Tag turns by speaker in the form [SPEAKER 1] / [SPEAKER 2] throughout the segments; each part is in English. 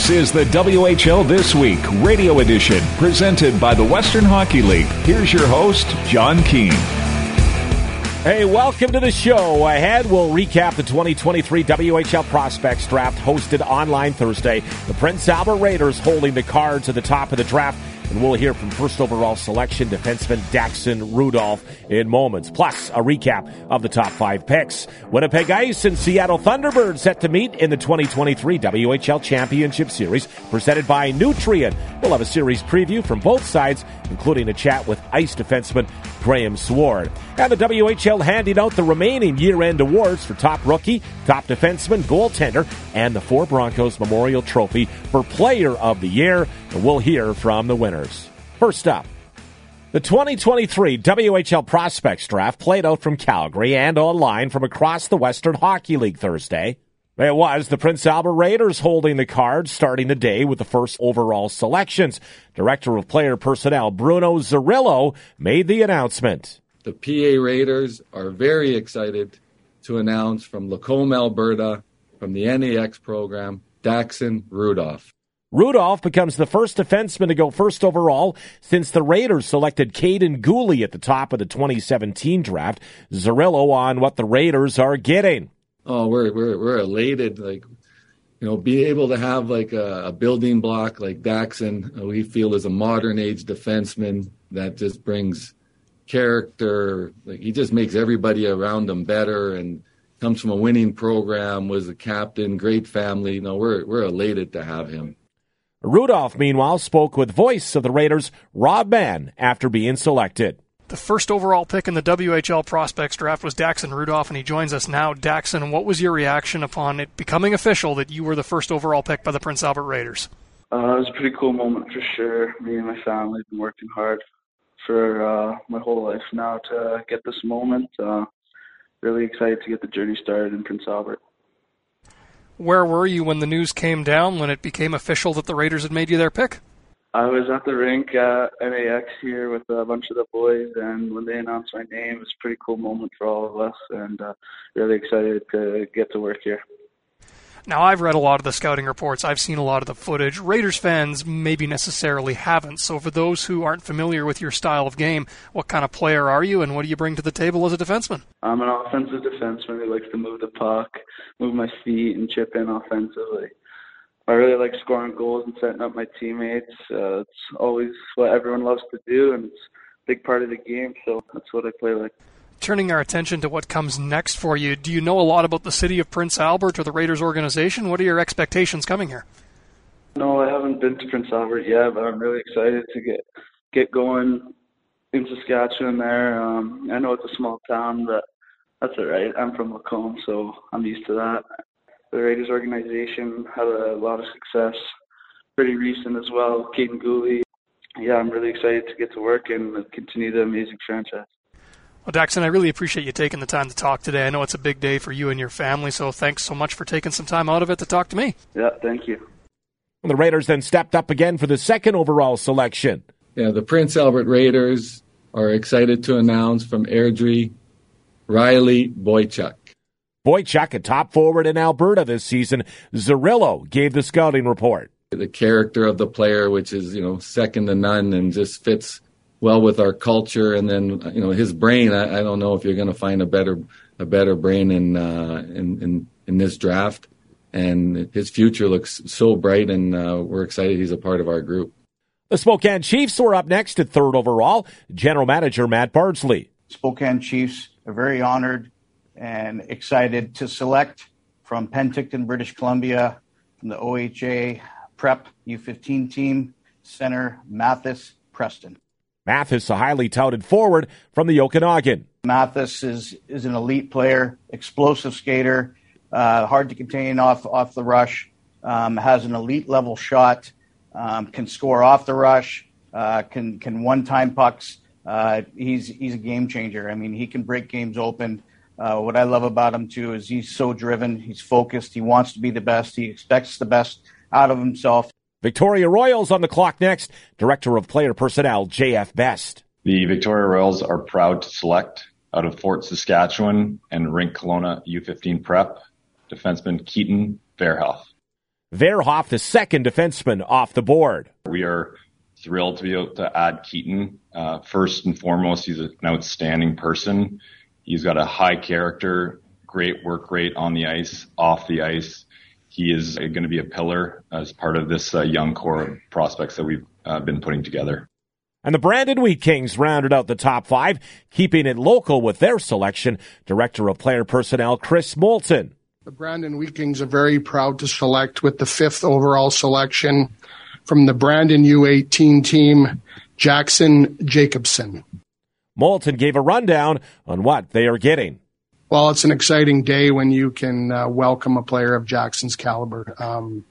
[SPEAKER 1] This is the WHL This Week radio edition presented by the Western Hockey League. Here's your host, John Keane.
[SPEAKER 2] Hey, welcome to the show. Ahead, we'll recap the 2023 WHL Prospects Draft hosted online Thursday. The Prince Albert Raiders holding the cards at the top of the draft and we'll hear from first overall selection defenseman Daxon Rudolph in moments. Plus, a recap of the top five picks. Winnipeg Ice and Seattle Thunderbirds set to meet in the 2023 WHL Championship Series presented by Nutrien. We'll have a series preview from both sides, including a chat with Ice defenseman Graham Sward. And the WHL handing out the remaining year-end awards for top rookie, top defenseman, goaltender, and the Four Broncos Memorial Trophy for Player of the Year. We'll hear from the winners. First up, the 2023 WHL Prospects Draft played out from Calgary and online from across the Western Hockey League Thursday. It was the Prince Albert Raiders holding the cards, starting the day with the first overall selections. Director of Player Personnel Bruno Zerillo made the announcement.
[SPEAKER 3] The PA Raiders are very excited to announce from Lacombe, Alberta, from the NAX program, Daxon Rudolph.
[SPEAKER 2] Rudolph becomes the first defenseman to go first overall since the Raiders selected Kaiden Guhle at the top of the 2017 draft. Zerillo on what the Raiders are getting.
[SPEAKER 3] Oh, we're we're we're elated. Like, you know, be able to have like a, a building block like Daxon, we feel is a modern age defenseman that just brings character. Like he just makes everybody around him better and comes from a winning program, was a captain, great family. You know, we're we're elated to have him.
[SPEAKER 2] Rudolph, meanwhile, spoke with voice of the Raiders, Rob Mann, after being selected.
[SPEAKER 4] The first overall pick in the WHL prospects draft was Daxon Rudolph, and he joins us now. Daxon, what was your reaction upon it becoming official that you were the first overall pick by the Prince Albert Raiders?
[SPEAKER 5] Uh, it was a pretty cool moment for sure. Me and my family have been working hard for uh, my whole life now to get this moment. Uh, really excited to get the journey started in Prince Albert.
[SPEAKER 4] Where were you when the news came down, when it became official that the Raiders had made you their pick?
[SPEAKER 5] I was at the rink at NAX here with a bunch of the boys, and when they announced my name, it was a pretty cool moment for all of us, and uh, really excited to get to work here.
[SPEAKER 4] Now, I've read a lot of the scouting reports. I've seen a lot of the footage. Raiders fans maybe necessarily haven't. So, for those who aren't familiar with your style of game, what kind of player are you, and what do you bring to the table as a defenseman?
[SPEAKER 5] I'm an offensive defenseman who likes to move the puck, move my feet, and chip in offensively. I really like scoring goals and setting up my teammates. Uh, it's always what everyone loves to do, and it's a big part of the game. So that's what I play like
[SPEAKER 4] turning our attention to what comes next for you, do you know a lot about the city of Prince Albert or the Raiders organization? What are your expectations coming here?
[SPEAKER 5] No, I haven't been to Prince Albert yet, but I'm really excited to get get going in Saskatchewan. There, um, I know it's a small town, but that's all right. I'm from Lacombe, so I'm used to that. The Raiders organization had a lot of success, pretty recent as well. Kaiden Guhle. Yeah, I'm really excited to get to work and continue the amazing franchise.
[SPEAKER 4] Well, Daxon, I really appreciate you taking the time to talk today. I know it's a big day for you and your family, so thanks so much for taking some time out of it to talk to me.
[SPEAKER 5] Yeah, thank you.
[SPEAKER 2] The Raiders then stepped up again for the second overall selection.
[SPEAKER 3] Yeah, the Prince Albert Raiders are excited to announce from Airdrie Riley Boychuk.
[SPEAKER 2] Boychuk, a top forward in Alberta this season. Zerillo gave the scouting report.
[SPEAKER 3] The character of the player, which is, you know, second to none and just fits well with our culture. And then you know his brain. I, I don't know if you're going to find a better a better brain in, uh, in in in this draft. And his future looks so bright, and uh, we're excited he's a part of our group.
[SPEAKER 2] The Spokane Chiefs were up next at third overall. General Manager Matt Bardsley.
[SPEAKER 6] Spokane Chiefs are very honored and excited to select from Penticton, British Columbia, from the OHA Prep U15 team, center Mathis Preston.
[SPEAKER 2] Mathis, a highly touted forward from the Okanagan.
[SPEAKER 6] Mathis is, is an elite player, explosive skater, uh, hard to contain off, off the rush, um, has an elite level shot, um, can score off the rush, uh, can, can one time pucks. Uh, he's, he's a game changer. I mean, he can break games open. Uh, what I love about him too is he's so driven. He's focused. He wants to be the best. He expects the best out of himself.
[SPEAKER 2] Victoria Royals on the clock next. Director of Player Personnel, JF Best.
[SPEAKER 7] The Victoria Royals are proud to select out of Fort Saskatchewan and Rink Kelowna U15 Prep defenseman Keaton Verhoeff.
[SPEAKER 2] Verhoeff, the second defenseman, off the board.
[SPEAKER 7] We are thrilled to be able to add Keaton. Uh, first and foremost, he's an outstanding person. He's got a high character, great work rate on the ice, off the ice. He is going to be a pillar as part of this uh, young core of prospects that we've uh, been putting together.
[SPEAKER 2] And the Brandon Wheat Kings rounded out the top five, keeping it local with their selection. Director of Player Personnel Chris Moulton.
[SPEAKER 8] The Brandon Wheat Kings are very proud to select with the fifth overall selection from the Brandon U18 team, Jackson Jacobson.
[SPEAKER 2] Moulton gave a rundown on what they are getting.
[SPEAKER 8] Well, it's an exciting day when you can uh, welcome a player of Jackson's caliber. Um,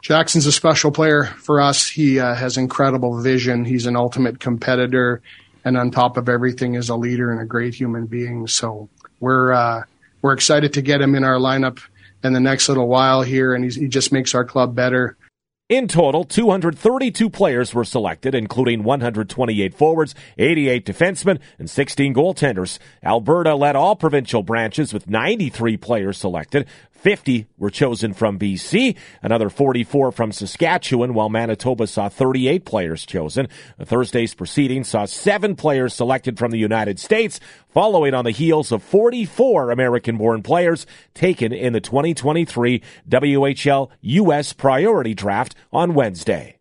[SPEAKER 8] Jackson's a special player for us. He uh, has incredible vision. He's an ultimate competitor, and on top of everything, is a leader and a great human being. So we're uh, we're excited to get him in our lineup in the next little while here, and he just makes our club better.
[SPEAKER 2] In total, 232 players were selected, including 128 forwards, 88 defensemen, and 16 goaltenders. Alberta led all provincial branches with 93 players selected. 50 were chosen from BC, another 44 from Saskatchewan, while Manitoba saw 38 players chosen. Thursday's proceedings saw seven players selected from the United States, following on the heels of 44 American born players taken in the 2023 WHL U.S. Priority Draft on Wednesday.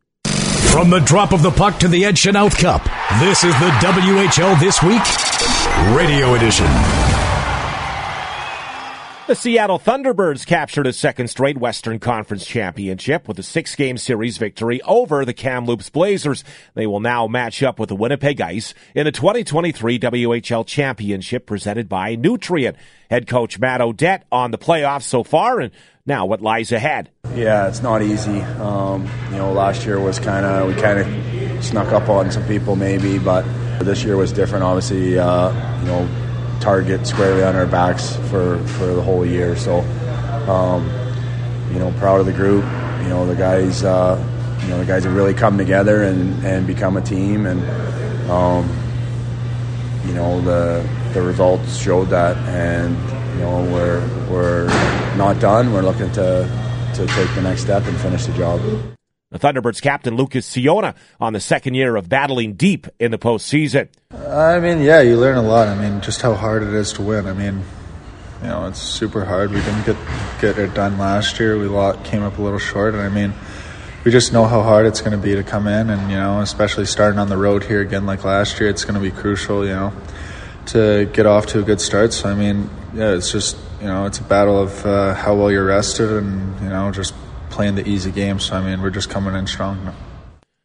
[SPEAKER 1] From the drop of the puck to the Ed Chynoweth Cup, this is the WHL This Week Radio Edition.
[SPEAKER 2] The Seattle Thunderbirds captured a second straight Western Conference championship with a six game series victory over the Kamloops Blazers. They will now match up with the Winnipeg Ice in the 2023 WHL championship presented by Nutrien. Head coach Matt O'Dette on the playoffs so far and now what lies ahead.
[SPEAKER 9] Yeah, it's not easy. Um, you know, last year was kind of, we kind of snuck up on some people maybe, but this year was different. Obviously, uh, you know, target squarely on our backs for, for the whole year. So, um, you know, proud of the group. You know, the guys, uh, you know, the guys have really come together and, and become a team. And, um, you know, the, the results showed that. And, you know, we're, we're not done. We're looking to, to take the next step and finish the job.
[SPEAKER 2] The Thunderbirds captain Lucas Ciona on the second year of battling deep in the postseason.
[SPEAKER 10] I mean, yeah, you learn a lot. I mean, just how hard it is to win. I mean, you know, it's super hard. We didn't get get it done last year. We came up a little short, and I mean, we just know how hard it's going to be to come in, and you know, especially starting on the road here again like last year, it's going to be crucial. You know, to get off to a good start. So I mean, yeah, it's just you know, it's a battle of uh, how well you're rested, and you know, just playing the easy game. So, I mean, we're just coming in strong.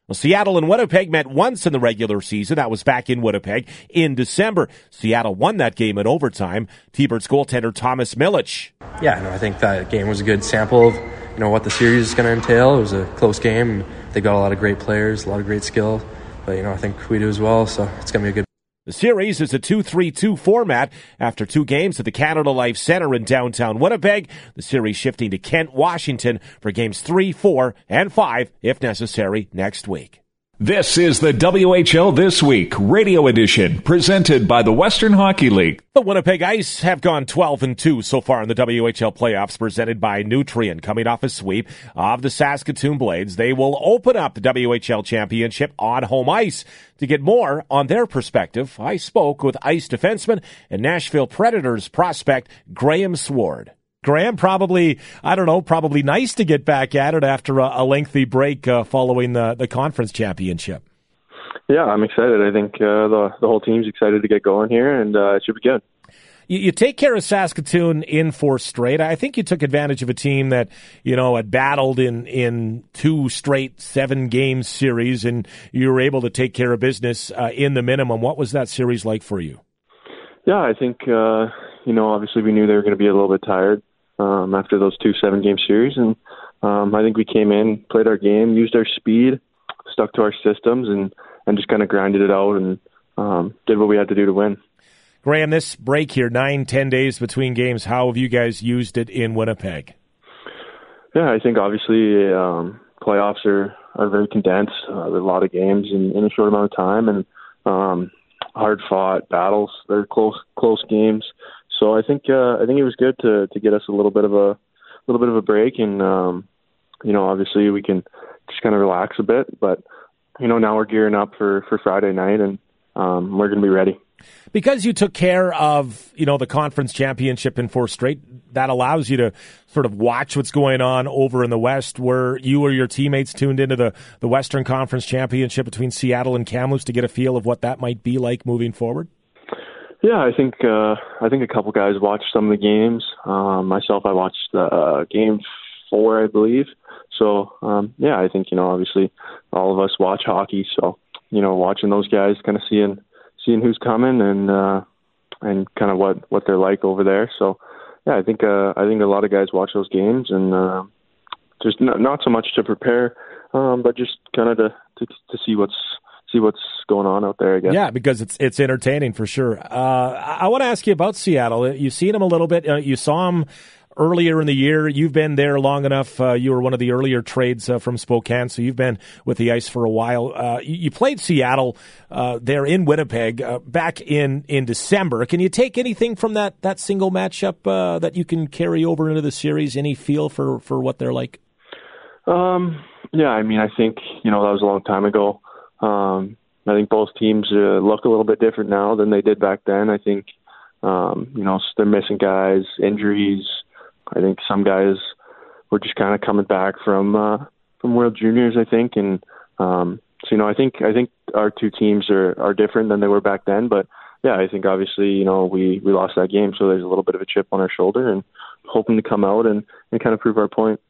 [SPEAKER 2] Well, Seattle and Winnipeg met once in the regular season. That was back in Winnipeg in December. Seattle won that game in overtime. T-Birds goaltender Thomas Milic.
[SPEAKER 11] Yeah, no, I think that game was a good sample of you know what the series is going to entail. It was a close game. They got a lot of great players, a lot of great skill. But you know, I think we do as well. So it's going to be a good.
[SPEAKER 2] The series is a 2-3-2 format. After two games at the Canada Life Center in downtown Winnipeg, the series shifting to Kent, Washington for games 3, 4, and 5 if necessary next week.
[SPEAKER 1] This is the WHL This Week radio edition presented by the Western Hockey League.
[SPEAKER 2] The Winnipeg Ice have gone 12 and 2 so far in the WHL playoffs presented by Nutrien coming off a sweep of the Saskatoon Blades. They will open up the WHL championship on home ice. To get more on their perspective, I spoke with Ice defenseman and Nashville Predators prospect Graham Sward. Graham, probably, I don't know, probably nice to get back at it after a, a lengthy break uh, following the, the conference championship.
[SPEAKER 12] Yeah, I'm excited. I think uh, the, the whole team's excited to get going here, and uh, it should be good.
[SPEAKER 2] You, you, take care of Saskatoon in four straight. I think you took advantage of a team that you know had battled in in two straight seven game series, and you were able to take care of business uh, in the minimum. What was that series like for you?
[SPEAKER 12] Yeah, I think uh, you know obviously we knew they were going to be a little bit tired um, after those two seven game series. And um, I think we came in, played our game, used our speed, stuck to our systems, and, and just kind of grinded it out and um, did what we had to do to win.
[SPEAKER 2] Graham, this break here, nine, ten days between games, how have you guys used it in Winnipeg?
[SPEAKER 12] Yeah, I think obviously um, playoffs are, are very condensed. Uh, there's a lot of games in, in a short amount of time, and um, hard fought battles. They're close close games. So I think uh, I think it was good to to get us a little bit of a little bit of a break and um, you know, obviously we can just kind of relax a bit. But you know, now we're gearing up for for Friday night, and um, we're going to be ready.
[SPEAKER 2] Because you took care of you know the conference championship in four straight, that allows you to sort of watch what's going on over in the West. Where you or your teammates tuned into the the Western Conference Championship between Seattle and Kamloops to get a feel of what that might be like moving forward.
[SPEAKER 12] Yeah, I think uh, I think a couple guys watched some of the games. Um, myself, I watched uh, game four, I believe. So um, yeah, I think you know obviously all of us watch hockey, so you know watching those guys, kind of seeing seeing who's coming and uh, and kind of what what they're like over there. So yeah, I think uh, I think a lot of guys watch those games and uh, just not, not so much to prepare, um, but just kind of to, to to see what's see what's going on out there. I guess.
[SPEAKER 2] Yeah, because it's it's entertaining for sure. Uh, I want to ask you about Seattle. You've seen them a little bit. Uh, you saw them earlier in the year. You've been there long enough. Uh, you were one of the earlier trades uh, from Spokane, so you've been with the ice for a while. Uh, you, you, played Seattle uh, there in Winnipeg uh, back in, in December. Can you take anything from that, that single matchup uh, that you can carry over into the series? Any feel for, for what they're like?
[SPEAKER 12] Um, yeah, I mean, I think, you know, that was a long time ago. Um, I think both teams look a little bit different now than they did back then. I think, um, you know, they're missing guys, injuries, I think some guys were just kind of coming back from uh, from World Juniors, I think, and um, so you know, I think I think our two teams are are different than they were back then, but yeah, I think obviously you know we we lost that game, so there's a little bit of a chip on our shoulder, and hoping to come out and and kind of prove our point.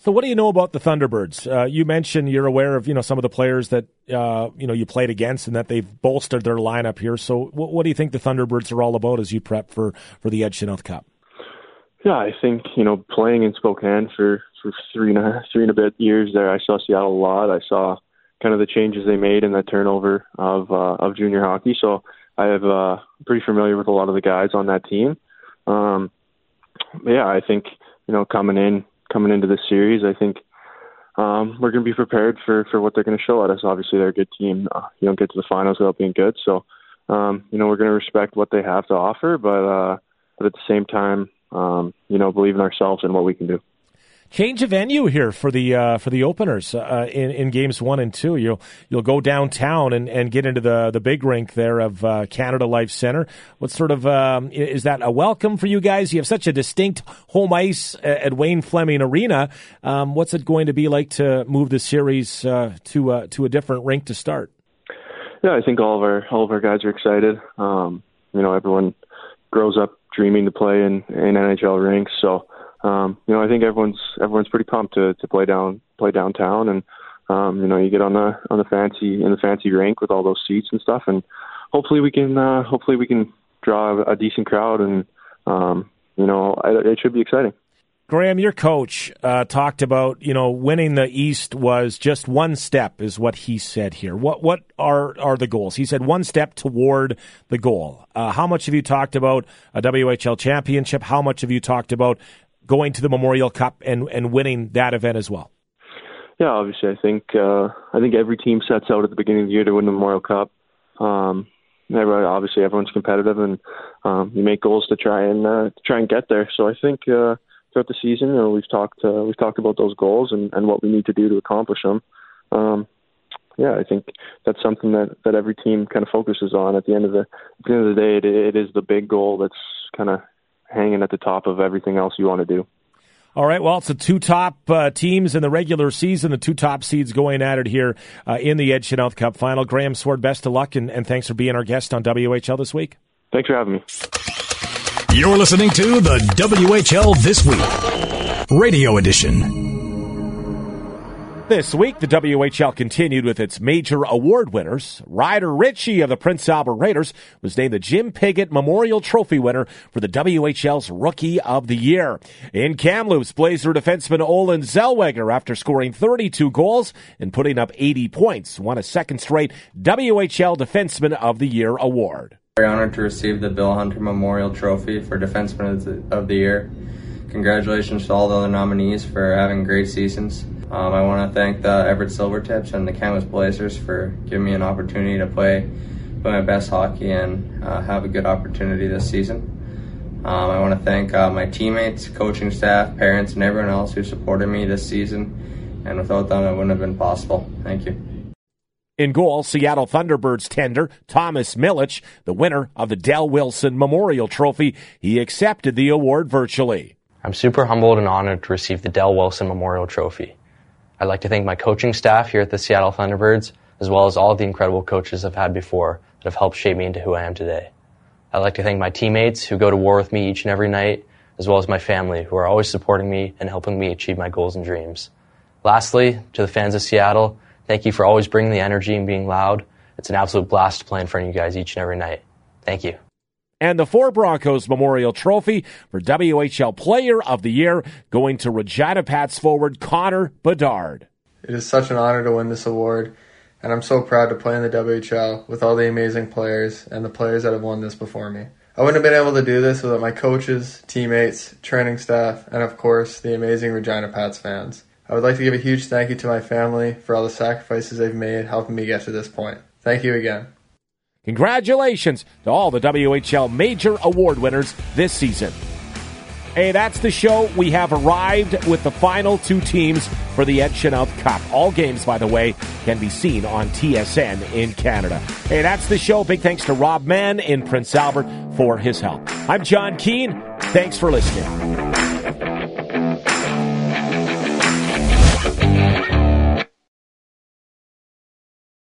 [SPEAKER 2] So, what do you know about the Thunderbirds? Uh, you mentioned you're aware of you know some of the players that uh, you know you played against, and that they've bolstered their lineup here. So, what, what do you think the Thunderbirds are all about as you prep for for the Ed Chynoweth Cup?
[SPEAKER 12] Yeah, I think you know playing in Spokane for for three and a three and a bit years there, I saw Seattle a lot. I saw kind of the changes they made in that turnover of uh, of junior hockey. So I have uh, pretty familiar with a lot of the guys on that team. Um, yeah, I think you know coming in coming into this series, I think um, we're going to be prepared for for what they're going to show at us. Obviously, they're a good team. Uh, you don't get to the finals without being good. So um, you know we're going to respect what they have to offer, but uh, but at the same time, um, you know, believe in ourselves and what we can do.
[SPEAKER 2] Change of venue here for the uh, for the openers uh, in in games one and two. You'll you'll go downtown and, and get into the the big rink there of uh, Canada Life Center. What sort of um, is that a welcome for you guys? You have such a distinct home ice at Wayne Fleming Arena. Um, what's it going to be like to move the series uh, to uh, to a different rink to start?
[SPEAKER 12] Yeah, I think all of our all of our guys are excited. Um, you know, everyone grows up dreaming to play in in NHL rinks. So um, you know, I think everyone's everyone's pretty pumped to to play down play downtown, and um, you know, you get on the on the fancy in the fancy rink with all those seats and stuff, and hopefully we can uh, hopefully we can draw a decent crowd, and um, you know, it, it should be exciting.
[SPEAKER 2] Graham, your coach uh, talked about you know winning the East was just one step, is what he said here. What what are are the goals? He said one step toward the goal. Uh, how much have you talked about a WHL championship? How much have you talked about going to the Memorial Cup and and winning that event as well?
[SPEAKER 12] Yeah, obviously, I think uh, I think every team sets out at the beginning of the year to win the Memorial Cup. Um, everybody, obviously, everyone's competitive, and um, you make goals to try and uh, try and get there. So I think. Uh, throughout the season. You know, we've talked uh, we've talked about those goals and, and what we need to do to accomplish them. Um, yeah, I think that's something that, that every team kind of focuses on. At the end of the at the end of the day, it, it is the big goal that's kind of hanging at the top of everything else you want to do.
[SPEAKER 2] All right. Well, it's the two top uh, teams in the regular season, the two top seeds going at it here uh, in the Ed Chynoweth Cup final. Graham Sward, best of luck, and, and thanks for being our guest on WHL this week.
[SPEAKER 12] Thanks for having me.
[SPEAKER 1] You're listening to the WHL This Week, Radio Edition.
[SPEAKER 2] This week, the WHL continued with its major award winners. Ryder Ritchie of the Prince Albert Raiders was named the Jim Piggott Memorial Trophy winner for the WHL's Rookie of the Year. In Kamloops, Blazer defenseman Olen Zellweger, after scoring 32 goals and putting up 80 points, won a second straight WHL Defenseman of the Year award.
[SPEAKER 13] Very honored to receive the Bill Hunter Memorial Trophy for Defenseman of the Year. Congratulations to all the other nominees for having great seasons. Um, I want to thank the Everett Silvertips and the Kamloops Blazers for giving me an opportunity to play, play my best hockey and uh, have a good opportunity this season. Um, I want to thank uh, my teammates, coaching staff, parents, and everyone else who supported me this season and without them, it wouldn't have been possible. Thank you.
[SPEAKER 2] In goal, Seattle Thunderbirds tender Thomas Milic, the winner of the Del Wilson Memorial Trophy. He accepted the award virtually.
[SPEAKER 14] I'm super humbled and honored to receive the Del Wilson Memorial Trophy. I'd like to thank my coaching staff here at the Seattle Thunderbirds, as well as all the incredible coaches I've had before that have helped shape me into who I am today. I'd like to thank my teammates who go to war with me each and every night, as well as my family who are always supporting me and helping me achieve my goals and dreams. Lastly, to the fans of Seattle, Thank you for always bringing the energy and being loud. It's an absolute blast to play in front of you guys each and every night. Thank you.
[SPEAKER 2] And the Four Broncos Memorial Trophy for WHL Player of the Year going to Regina Pats forward Connor Bedard.
[SPEAKER 15] It is such an honor to win this award, and I'm so proud to play in the WHL with all the amazing players and the players that have won this before me. I wouldn't have been able to do this without my coaches, teammates, training staff, and of course, the amazing Regina Pats fans. I would like to give a huge thank you to my family for all the sacrifices they've made helping me get to this point. Thank you again.
[SPEAKER 2] Congratulations to all the WHL major award winners this season. Hey, that's the show. We have arrived with the final two teams for the Ed Chynoweth Cup. All games, by the way, can be seen on TSN in Canada. Hey, that's the show. Big thanks to Rob Mann in Prince Albert for his help. I'm John Keane. Thanks for listening.